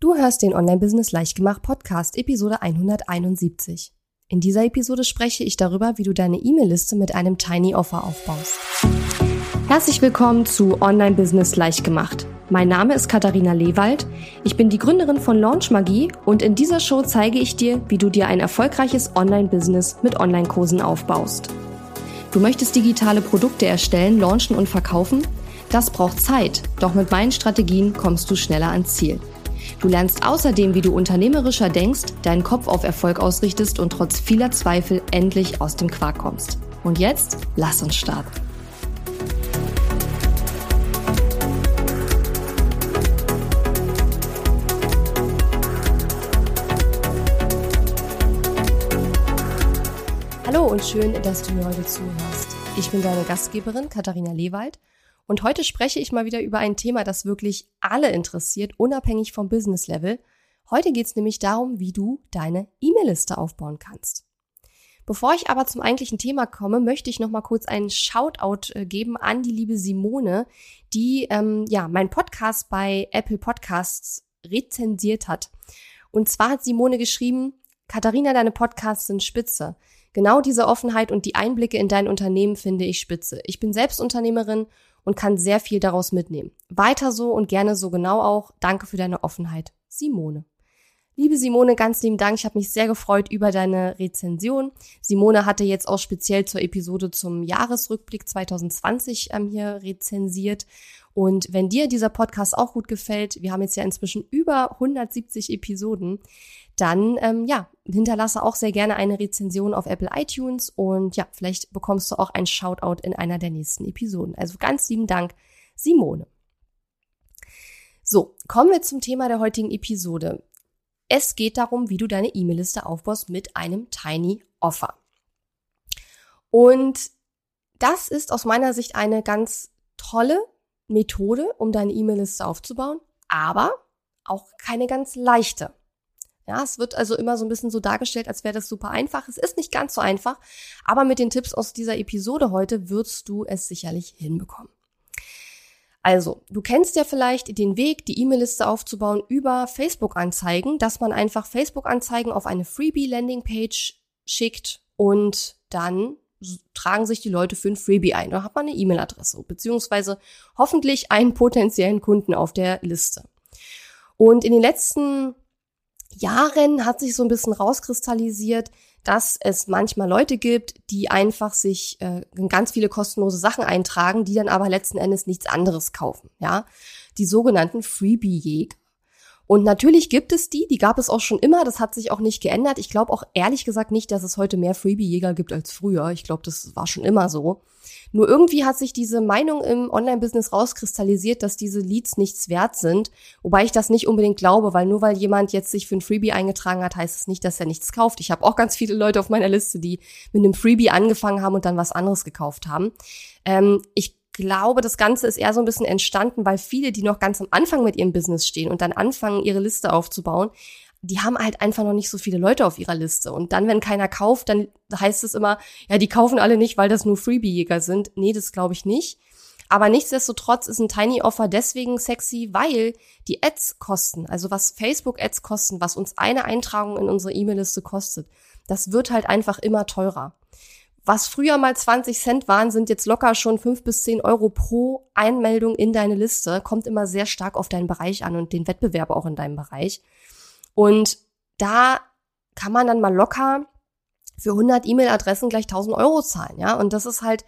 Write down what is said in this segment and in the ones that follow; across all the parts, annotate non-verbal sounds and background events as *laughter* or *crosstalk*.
Du hörst den Online-Business Leichtgemacht Podcast, Episode 171. In dieser Episode spreche ich darüber, wie du deine E-Mail-Liste mit einem Tiny Offer aufbaust. Herzlich willkommen zu Online-Business Leichtgemacht. Mein Name ist Katharina Lewald. Ich bin die Gründerin von Launch Magie und in dieser Show zeige ich dir, wie du dir ein erfolgreiches Online-Business mit Online-Kursen aufbaust. Du möchtest digitale Produkte erstellen, launchen und verkaufen? Das braucht Zeit, doch mit meinen Strategien kommst du schneller ans Ziel. Du lernst außerdem, wie du unternehmerischer denkst, deinen Kopf auf Erfolg ausrichtest und trotz vieler Zweifel endlich aus dem Quark kommst. Und jetzt lass uns starten. Hallo und schön, dass du mir heute zuhörst. Ich bin deine Gastgeberin Katharina Lewald und heute spreche ich mal wieder über ein Thema, das wirklich alle interessiert, unabhängig vom Business Level. Heute geht es nämlich darum, wie du deine E-Mail-Liste aufbauen kannst. Bevor ich aber zum eigentlichen Thema komme, möchte ich noch mal kurz einen Shoutout äh, geben an die liebe Simone, die ähm, ja meinen Podcast bei Apple Podcasts rezensiert hat. Und zwar hat Simone geschrieben: Katharina, deine Podcasts sind spitze. Genau diese Offenheit und die Einblicke in dein Unternehmen finde ich spitze. Ich bin selbst Unternehmerin und kann sehr viel daraus mitnehmen. Weiter so und gerne so genau auch. Danke für deine Offenheit, Simone. Liebe Simone, ganz lieben Dank. Ich habe mich sehr gefreut über deine Rezension. Simone hatte jetzt auch speziell zur Episode zum Jahresrückblick 2020 ähm, hier rezensiert. Und wenn dir dieser Podcast auch gut gefällt, wir haben jetzt ja inzwischen über 170 Episoden, dann ähm, ja, hinterlasse auch sehr gerne eine Rezension auf Apple iTunes und ja, vielleicht bekommst du auch ein Shoutout in einer der nächsten Episoden. Also ganz lieben Dank, Simone. So, kommen wir zum Thema der heutigen Episode. Es geht darum, wie du deine E-Mail-Liste aufbaust mit einem Tiny Offer. Und das ist aus meiner Sicht eine ganz tolle Methode, um deine E-Mail-Liste aufzubauen, aber auch keine ganz leichte. Ja, es wird also immer so ein bisschen so dargestellt, als wäre das super einfach. Es ist nicht ganz so einfach, aber mit den Tipps aus dieser Episode heute wirst du es sicherlich hinbekommen. Also, du kennst ja vielleicht den Weg, die E-Mail-Liste aufzubauen über Facebook-Anzeigen, dass man einfach Facebook-Anzeigen auf eine Freebie-Landing-Page schickt und dann tragen sich die Leute für ein Freebie ein. Da hat man eine E-Mail-Adresse, beziehungsweise hoffentlich einen potenziellen Kunden auf der Liste. Und in den letzten Jahren hat sich so ein bisschen rauskristallisiert, dass es manchmal Leute gibt, die einfach sich äh, ganz viele kostenlose Sachen eintragen, die dann aber letzten Endes nichts anderes kaufen. Ja, die sogenannten Freebie-Jäger. Und natürlich gibt es die, die gab es auch schon immer, das hat sich auch nicht geändert. Ich glaube auch ehrlich gesagt nicht, dass es heute mehr Freebie-Jäger gibt als früher. Ich glaube, das war schon immer so. Nur irgendwie hat sich diese Meinung im Online-Business rauskristallisiert, dass diese Leads nichts wert sind. Wobei ich das nicht unbedingt glaube, weil nur weil jemand jetzt sich für ein Freebie eingetragen hat, heißt es nicht, dass er nichts kauft. Ich habe auch ganz viele Leute auf meiner Liste, die mit einem Freebie angefangen haben und dann was anderes gekauft haben. Ähm, ich glaube, das Ganze ist eher so ein bisschen entstanden, weil viele, die noch ganz am Anfang mit ihrem Business stehen und dann anfangen, ihre Liste aufzubauen, die haben halt einfach noch nicht so viele Leute auf ihrer Liste. Und dann, wenn keiner kauft, dann heißt es immer, ja, die kaufen alle nicht, weil das nur Freebie-Jäger sind. Nee, das glaube ich nicht. Aber nichtsdestotrotz ist ein Tiny Offer deswegen sexy, weil die Ads kosten, also was Facebook Ads kosten, was uns eine Eintragung in unsere E-Mail-Liste kostet, das wird halt einfach immer teurer. Was früher mal 20 Cent waren, sind jetzt locker schon 5 bis 10 Euro pro Einmeldung in deine Liste. Kommt immer sehr stark auf deinen Bereich an und den Wettbewerb auch in deinem Bereich. Und da kann man dann mal locker für 100 E-Mail-Adressen gleich 1000 Euro zahlen, ja. Und das ist halt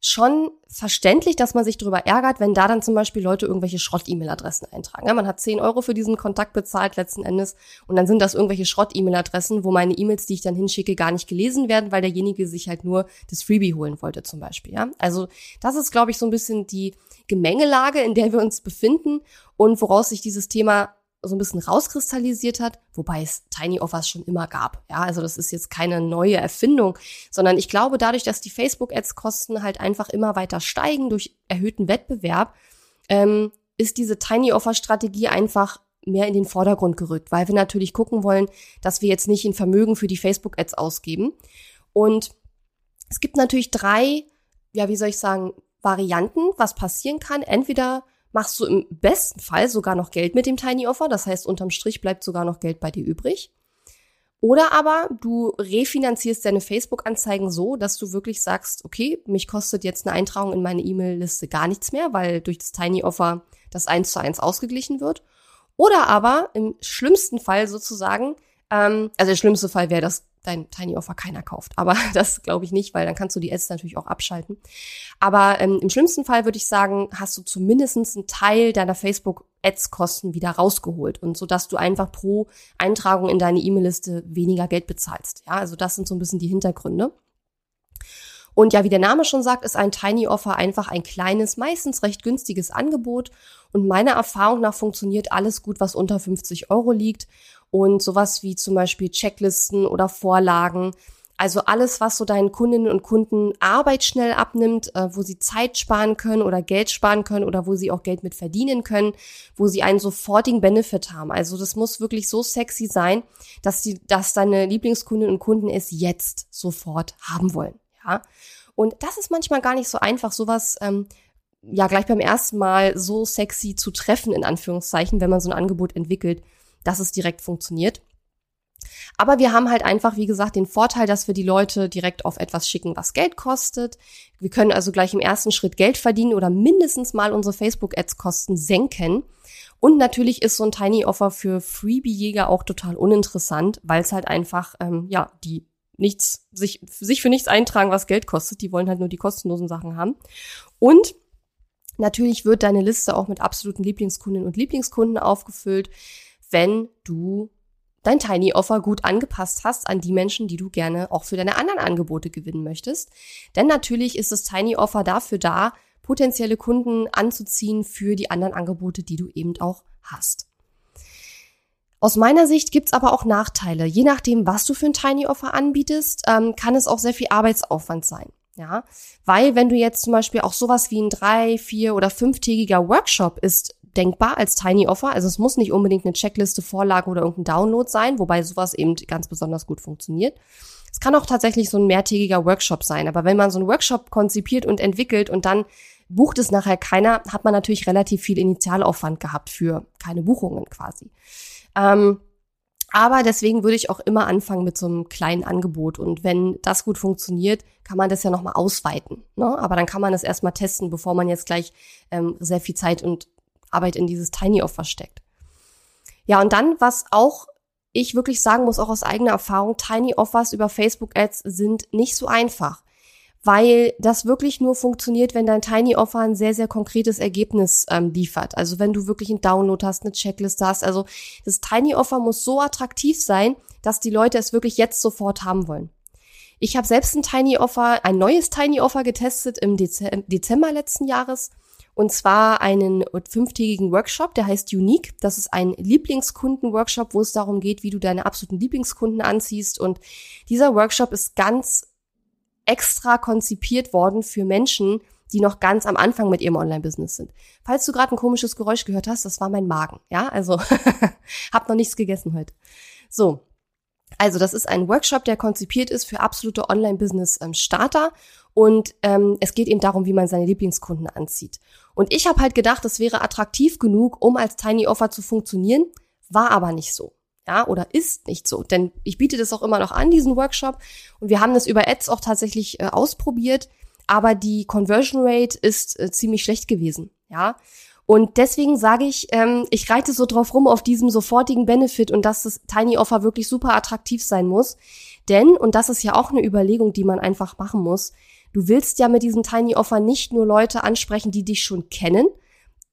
schon verständlich, dass man sich darüber ärgert, wenn da dann zum Beispiel Leute irgendwelche Schrott-E-Mail-Adressen eintragen. Ja, man hat 10 Euro für diesen Kontakt bezahlt letzten Endes und dann sind das irgendwelche Schrott-E-Mail-Adressen, wo meine E-Mails, die ich dann hinschicke, gar nicht gelesen werden, weil derjenige sich halt nur das Freebie holen wollte zum Beispiel. Ja, also das ist, glaube ich, so ein bisschen die Gemengelage, in der wir uns befinden und woraus sich dieses Thema so ein bisschen rauskristallisiert hat, wobei es Tiny Offers schon immer gab. Ja, also das ist jetzt keine neue Erfindung, sondern ich glaube, dadurch, dass die Facebook-Ads-Kosten halt einfach immer weiter steigen durch erhöhten Wettbewerb, ähm, ist diese Tiny Offer-Strategie einfach mehr in den Vordergrund gerückt, weil wir natürlich gucken wollen, dass wir jetzt nicht in Vermögen für die Facebook-Ads ausgeben. Und es gibt natürlich drei, ja, wie soll ich sagen, Varianten, was passieren kann. Entweder machst du im besten Fall sogar noch Geld mit dem Tiny Offer. Das heißt, unterm Strich bleibt sogar noch Geld bei dir übrig. Oder aber du refinanzierst deine Facebook-Anzeigen so, dass du wirklich sagst, okay, mich kostet jetzt eine Eintragung in meine E-Mail-Liste gar nichts mehr, weil durch das Tiny Offer das eins zu eins ausgeglichen wird. Oder aber im schlimmsten Fall sozusagen, ähm, also der schlimmste Fall wäre, dass dein Tiny Offer keiner kauft. Aber *laughs* das glaube ich nicht, weil dann kannst du die Ads natürlich auch abschalten. Aber ähm, im schlimmsten Fall würde ich sagen, hast du zumindestens einen Teil deiner Facebook Ads-Kosten wieder rausgeholt und so dass du einfach pro Eintragung in deine E-Mail-Liste weniger Geld bezahlst. Ja, also das sind so ein bisschen die Hintergründe. Und ja, wie der Name schon sagt, ist ein Tiny Offer einfach ein kleines, meistens recht günstiges Angebot. Und meiner Erfahrung nach funktioniert alles gut, was unter 50 Euro liegt. Und sowas wie zum Beispiel Checklisten oder Vorlagen. Also alles, was so deinen Kundinnen und Kunden Arbeit schnell abnimmt, äh, wo sie Zeit sparen können oder Geld sparen können oder wo sie auch Geld mit verdienen können, wo sie einen sofortigen Benefit haben. Also das muss wirklich so sexy sein, dass die, dass deine Lieblingskundinnen und Kunden es jetzt sofort haben wollen. Ja. Und das ist manchmal gar nicht so einfach, sowas ähm, ja gleich beim ersten Mal so sexy zu treffen, in Anführungszeichen, wenn man so ein Angebot entwickelt, dass es direkt funktioniert. Aber wir haben halt einfach, wie gesagt, den Vorteil, dass wir die Leute direkt auf etwas schicken, was Geld kostet. Wir können also gleich im ersten Schritt Geld verdienen oder mindestens mal unsere Facebook-Ads-Kosten senken. Und natürlich ist so ein Tiny Offer für Freebie-Jäger auch total uninteressant, weil es halt einfach, ähm, ja, die nichts, sich, sich für nichts eintragen, was Geld kostet. Die wollen halt nur die kostenlosen Sachen haben. Und natürlich wird deine Liste auch mit absoluten Lieblingskundinnen und Lieblingskunden aufgefüllt, wenn du dein Tiny Offer gut angepasst hast an die Menschen, die du gerne auch für deine anderen Angebote gewinnen möchtest. Denn natürlich ist das Tiny Offer dafür da, potenzielle Kunden anzuziehen für die anderen Angebote, die du eben auch hast. Aus meiner Sicht gibt's aber auch Nachteile. Je nachdem, was du für ein Tiny Offer anbietest, ähm, kann es auch sehr viel Arbeitsaufwand sein. Ja, weil wenn du jetzt zum Beispiel auch sowas wie ein drei, vier oder fünftägiger Workshop ist denkbar als Tiny Offer. Also es muss nicht unbedingt eine Checkliste, Vorlage oder irgendein Download sein, wobei sowas eben ganz besonders gut funktioniert. Es kann auch tatsächlich so ein mehrtägiger Workshop sein. Aber wenn man so einen Workshop konzipiert und entwickelt und dann bucht es nachher keiner, hat man natürlich relativ viel Initialaufwand gehabt für keine Buchungen quasi. Ähm, aber deswegen würde ich auch immer anfangen mit so einem kleinen Angebot. Und wenn das gut funktioniert, kann man das ja nochmal ausweiten. Ne? Aber dann kann man das erstmal testen, bevor man jetzt gleich ähm, sehr viel Zeit und Arbeit in dieses Tiny Offer steckt. Ja, und dann, was auch ich wirklich sagen muss, auch aus eigener Erfahrung, Tiny Offers über Facebook Ads sind nicht so einfach, weil das wirklich nur funktioniert, wenn dein Tiny Offer ein sehr, sehr konkretes Ergebnis ähm, liefert. Also wenn du wirklich einen Download hast, eine Checkliste hast. Also das Tiny Offer muss so attraktiv sein, dass die Leute es wirklich jetzt sofort haben wollen. Ich habe selbst ein Tiny Offer, ein neues Tiny Offer getestet im Dezember letzten Jahres und zwar einen fünftägigen Workshop, der heißt Unique. Das ist ein Lieblingskunden-Workshop, wo es darum geht, wie du deine absoluten Lieblingskunden anziehst. Und dieser Workshop ist ganz extra konzipiert worden für Menschen, die noch ganz am Anfang mit ihrem Online-Business sind. Falls du gerade ein komisches Geräusch gehört hast, das war mein Magen. Ja, also *laughs* hab noch nichts gegessen heute. So. Also, das ist ein Workshop, der konzipiert ist für absolute Online-Business-Starter. Und ähm, es geht eben darum, wie man seine Lieblingskunden anzieht. Und ich habe halt gedacht, das wäre attraktiv genug, um als Tiny Offer zu funktionieren, war aber nicht so. Ja, oder ist nicht so. Denn ich biete das auch immer noch an, diesen Workshop. Und wir haben das über Ads auch tatsächlich äh, ausprobiert. Aber die Conversion Rate ist äh, ziemlich schlecht gewesen. Ja. Und deswegen sage ich, ähm, ich reite so drauf rum auf diesem sofortigen Benefit und dass das Tiny Offer wirklich super attraktiv sein muss. Denn, und das ist ja auch eine Überlegung, die man einfach machen muss, Du willst ja mit diesem Tiny Offer nicht nur Leute ansprechen, die dich schon kennen.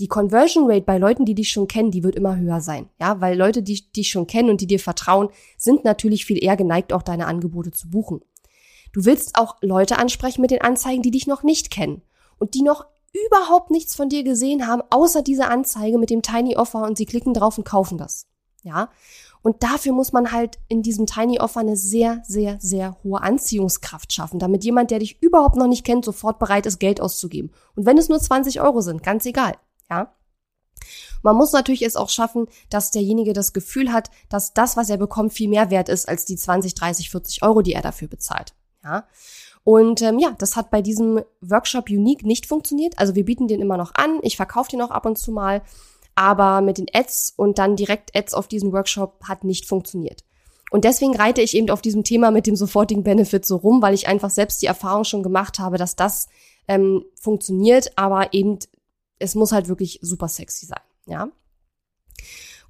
Die Conversion Rate bei Leuten, die dich schon kennen, die wird immer höher sein. Ja, weil Leute, die dich schon kennen und die dir vertrauen, sind natürlich viel eher geneigt, auch deine Angebote zu buchen. Du willst auch Leute ansprechen mit den Anzeigen, die dich noch nicht kennen und die noch überhaupt nichts von dir gesehen haben, außer diese Anzeige mit dem Tiny Offer und sie klicken drauf und kaufen das. Ja. Und dafür muss man halt in diesem Tiny Offer eine sehr, sehr, sehr hohe Anziehungskraft schaffen, damit jemand, der dich überhaupt noch nicht kennt, sofort bereit ist, Geld auszugeben. Und wenn es nur 20 Euro sind, ganz egal, ja. Man muss natürlich es auch schaffen, dass derjenige das Gefühl hat, dass das, was er bekommt, viel mehr wert ist als die 20, 30, 40 Euro, die er dafür bezahlt, ja. Und ähm, ja, das hat bei diesem Workshop Unique nicht funktioniert. Also wir bieten den immer noch an. Ich verkaufe den auch ab und zu mal. Aber mit den Ads und dann direkt Ads auf diesen Workshop hat nicht funktioniert. Und deswegen reite ich eben auf diesem Thema mit dem sofortigen Benefit so rum, weil ich einfach selbst die Erfahrung schon gemacht habe, dass das ähm, funktioniert, aber eben es muss halt wirklich super sexy sein, ja.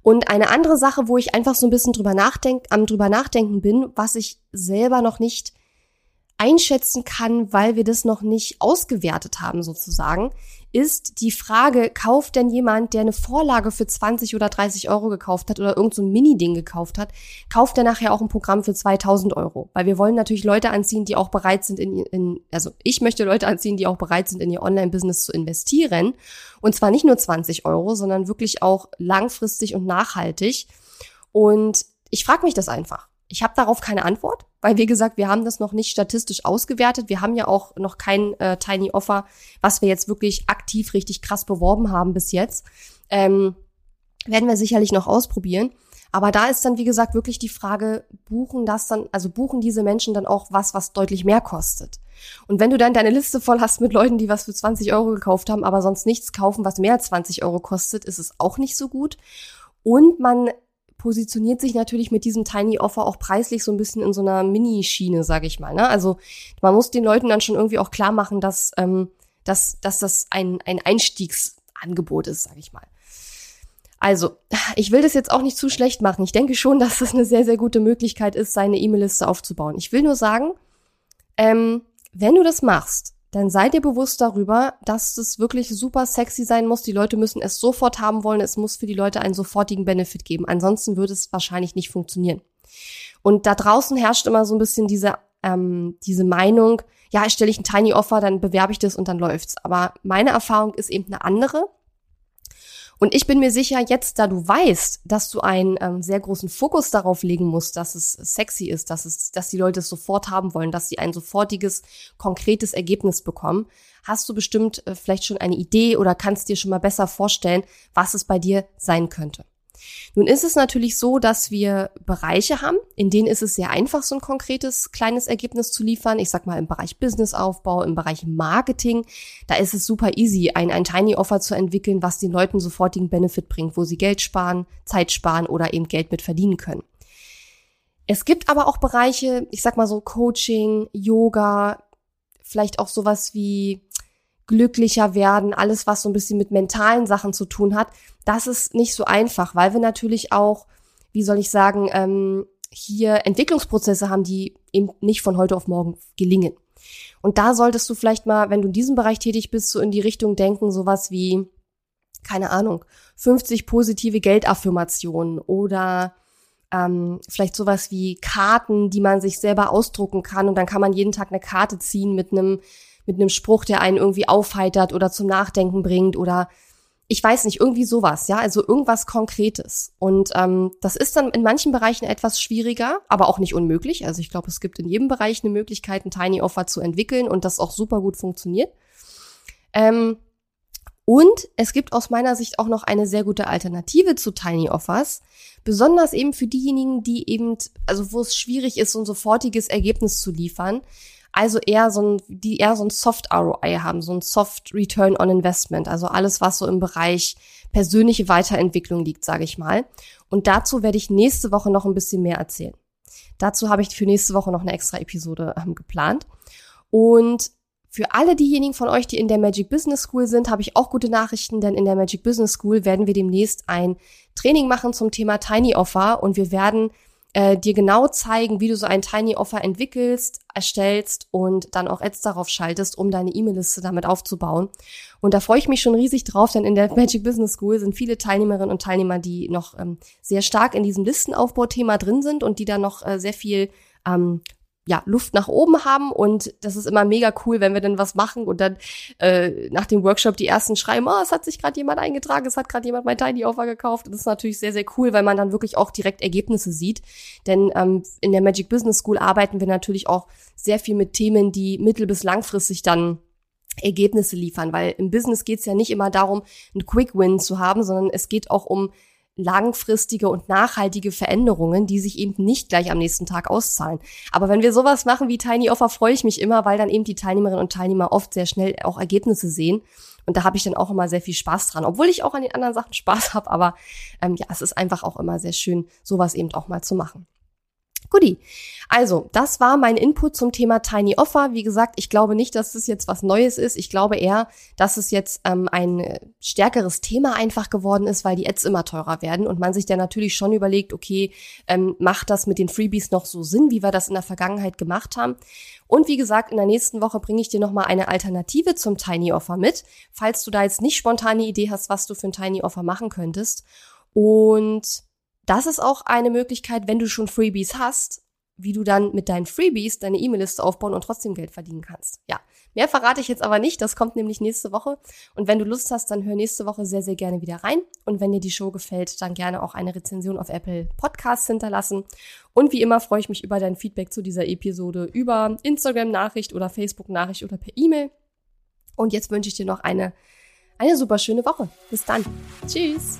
Und eine andere Sache, wo ich einfach so ein bisschen drüber nachdenk, am drüber nachdenken bin, was ich selber noch nicht einschätzen kann, weil wir das noch nicht ausgewertet haben sozusagen, ist die Frage, kauft denn jemand, der eine Vorlage für 20 oder 30 Euro gekauft hat oder irgend so Mini-Ding gekauft hat, kauft er nachher auch ein Programm für 2000 Euro? Weil wir wollen natürlich Leute anziehen, die auch bereit sind in, in also ich möchte Leute anziehen, die auch bereit sind, in ihr Online-Business zu investieren. Und zwar nicht nur 20 Euro, sondern wirklich auch langfristig und nachhaltig. Und ich frage mich das einfach. Ich habe darauf keine Antwort, weil wie gesagt, wir haben das noch nicht statistisch ausgewertet. Wir haben ja auch noch kein äh, Tiny Offer, was wir jetzt wirklich aktiv richtig krass beworben haben bis jetzt. Ähm, werden wir sicherlich noch ausprobieren. Aber da ist dann, wie gesagt, wirklich die Frage, buchen das dann, also buchen diese Menschen dann auch was, was deutlich mehr kostet? Und wenn du dann deine Liste voll hast mit Leuten, die was für 20 Euro gekauft haben, aber sonst nichts kaufen, was mehr als 20 Euro kostet, ist es auch nicht so gut. Und man positioniert sich natürlich mit diesem Tiny Offer auch preislich so ein bisschen in so einer Mini-Schiene, sage ich mal. Ne? Also man muss den Leuten dann schon irgendwie auch klar machen, dass, ähm, dass, dass das ein, ein Einstiegsangebot ist, sage ich mal. Also, ich will das jetzt auch nicht zu schlecht machen. Ich denke schon, dass das eine sehr, sehr gute Möglichkeit ist, seine E-Mail-Liste aufzubauen. Ich will nur sagen, ähm, wenn du das machst, dann sei dir bewusst darüber, dass es wirklich super sexy sein muss. Die Leute müssen es sofort haben wollen. Es muss für die Leute einen sofortigen Benefit geben. Ansonsten würde es wahrscheinlich nicht funktionieren. Und da draußen herrscht immer so ein bisschen diese, ähm, diese Meinung, ja, stelle ich ein Tiny Offer, dann bewerbe ich das und dann läuft's. Aber meine Erfahrung ist eben eine andere. Und ich bin mir sicher, jetzt da du weißt, dass du einen ähm, sehr großen Fokus darauf legen musst, dass es sexy ist, dass es, dass die Leute es sofort haben wollen, dass sie ein sofortiges, konkretes Ergebnis bekommen, hast du bestimmt äh, vielleicht schon eine Idee oder kannst dir schon mal besser vorstellen, was es bei dir sein könnte. Nun ist es natürlich so, dass wir Bereiche haben, in denen ist es sehr einfach, so ein konkretes kleines Ergebnis zu liefern. Ich sag mal im Bereich Businessaufbau, im Bereich Marketing, da ist es super easy, ein, ein Tiny Offer zu entwickeln, was den Leuten sofortigen Benefit bringt, wo sie Geld sparen, Zeit sparen oder eben Geld mit verdienen können. Es gibt aber auch Bereiche, ich sag mal so Coaching, Yoga, vielleicht auch sowas wie glücklicher werden, alles, was so ein bisschen mit mentalen Sachen zu tun hat, das ist nicht so einfach, weil wir natürlich auch, wie soll ich sagen, ähm, hier Entwicklungsprozesse haben, die eben nicht von heute auf morgen gelingen. Und da solltest du vielleicht mal, wenn du in diesem Bereich tätig bist, so in die Richtung denken, sowas wie, keine Ahnung, 50 positive Geldaffirmationen oder ähm, vielleicht sowas wie Karten, die man sich selber ausdrucken kann und dann kann man jeden Tag eine Karte ziehen mit einem mit einem Spruch, der einen irgendwie aufheitert oder zum Nachdenken bringt oder ich weiß nicht, irgendwie sowas, ja, also irgendwas Konkretes. Und ähm, das ist dann in manchen Bereichen etwas schwieriger, aber auch nicht unmöglich. Also ich glaube, es gibt in jedem Bereich eine Möglichkeit, ein Tiny Offer zu entwickeln und das auch super gut funktioniert. Ähm, und es gibt aus meiner Sicht auch noch eine sehr gute Alternative zu Tiny Offers, besonders eben für diejenigen, die eben, also wo es schwierig ist, so ein sofortiges Ergebnis zu liefern, also eher so ein, die eher so ein Soft ROI haben, so ein Soft Return on Investment, also alles, was so im Bereich persönliche Weiterentwicklung liegt, sage ich mal. Und dazu werde ich nächste Woche noch ein bisschen mehr erzählen. Dazu habe ich für nächste Woche noch eine extra Episode ähm, geplant. Und für alle diejenigen von euch, die in der Magic Business School sind, habe ich auch gute Nachrichten, denn in der Magic Business School werden wir demnächst ein Training machen zum Thema Tiny Offer und wir werden äh, dir genau zeigen, wie du so ein Tiny Offer entwickelst, erstellst und dann auch Ads darauf schaltest, um deine E-Mail-Liste damit aufzubauen. Und da freue ich mich schon riesig drauf, denn in der Magic Business School sind viele Teilnehmerinnen und Teilnehmer, die noch ähm, sehr stark in diesem Listenaufbauthema drin sind und die da noch äh, sehr viel ähm, ja, Luft nach oben haben und das ist immer mega cool, wenn wir dann was machen und dann äh, nach dem Workshop die ersten schreiben, oh, es hat sich gerade jemand eingetragen, es hat gerade jemand mein Tiny Offer gekauft. das ist natürlich sehr, sehr cool, weil man dann wirklich auch direkt Ergebnisse sieht. Denn ähm, in der Magic Business School arbeiten wir natürlich auch sehr viel mit Themen, die mittel- bis langfristig dann Ergebnisse liefern, weil im Business geht es ja nicht immer darum, einen Quick Win zu haben, sondern es geht auch um langfristige und nachhaltige Veränderungen, die sich eben nicht gleich am nächsten Tag auszahlen. Aber wenn wir sowas machen wie Tiny Offer, freue ich mich immer, weil dann eben die Teilnehmerinnen und Teilnehmer oft sehr schnell auch Ergebnisse sehen. Und da habe ich dann auch immer sehr viel Spaß dran, obwohl ich auch an den anderen Sachen *laughs* Spaß habe. Aber ähm, ja, es ist einfach auch immer sehr schön, sowas eben auch mal zu machen. Guti. Also, das war mein Input zum Thema Tiny Offer. Wie gesagt, ich glaube nicht, dass es jetzt was Neues ist. Ich glaube eher, dass es jetzt ähm, ein äh, stärkeres Thema einfach geworden ist, weil die Ads immer teurer werden und man sich dann natürlich schon überlegt, okay, ähm, macht das mit den Freebies noch so Sinn, wie wir das in der Vergangenheit gemacht haben? Und wie gesagt, in der nächsten Woche bringe ich dir nochmal eine Alternative zum Tiny Offer mit, falls du da jetzt nicht spontane Idee hast, was du für ein Tiny Offer machen könntest. Und das ist auch eine Möglichkeit, wenn du schon Freebies hast, wie du dann mit deinen Freebies deine E-Mail-Liste aufbauen und trotzdem Geld verdienen kannst. Ja, mehr verrate ich jetzt aber nicht. Das kommt nämlich nächste Woche. Und wenn du Lust hast, dann hör nächste Woche sehr, sehr gerne wieder rein. Und wenn dir die Show gefällt, dann gerne auch eine Rezension auf Apple Podcasts hinterlassen. Und wie immer freue ich mich über dein Feedback zu dieser Episode über Instagram-Nachricht oder Facebook-Nachricht oder per E-Mail. Und jetzt wünsche ich dir noch eine, eine super schöne Woche. Bis dann. Tschüss.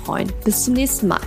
freuen. Bis zum nächsten Mal.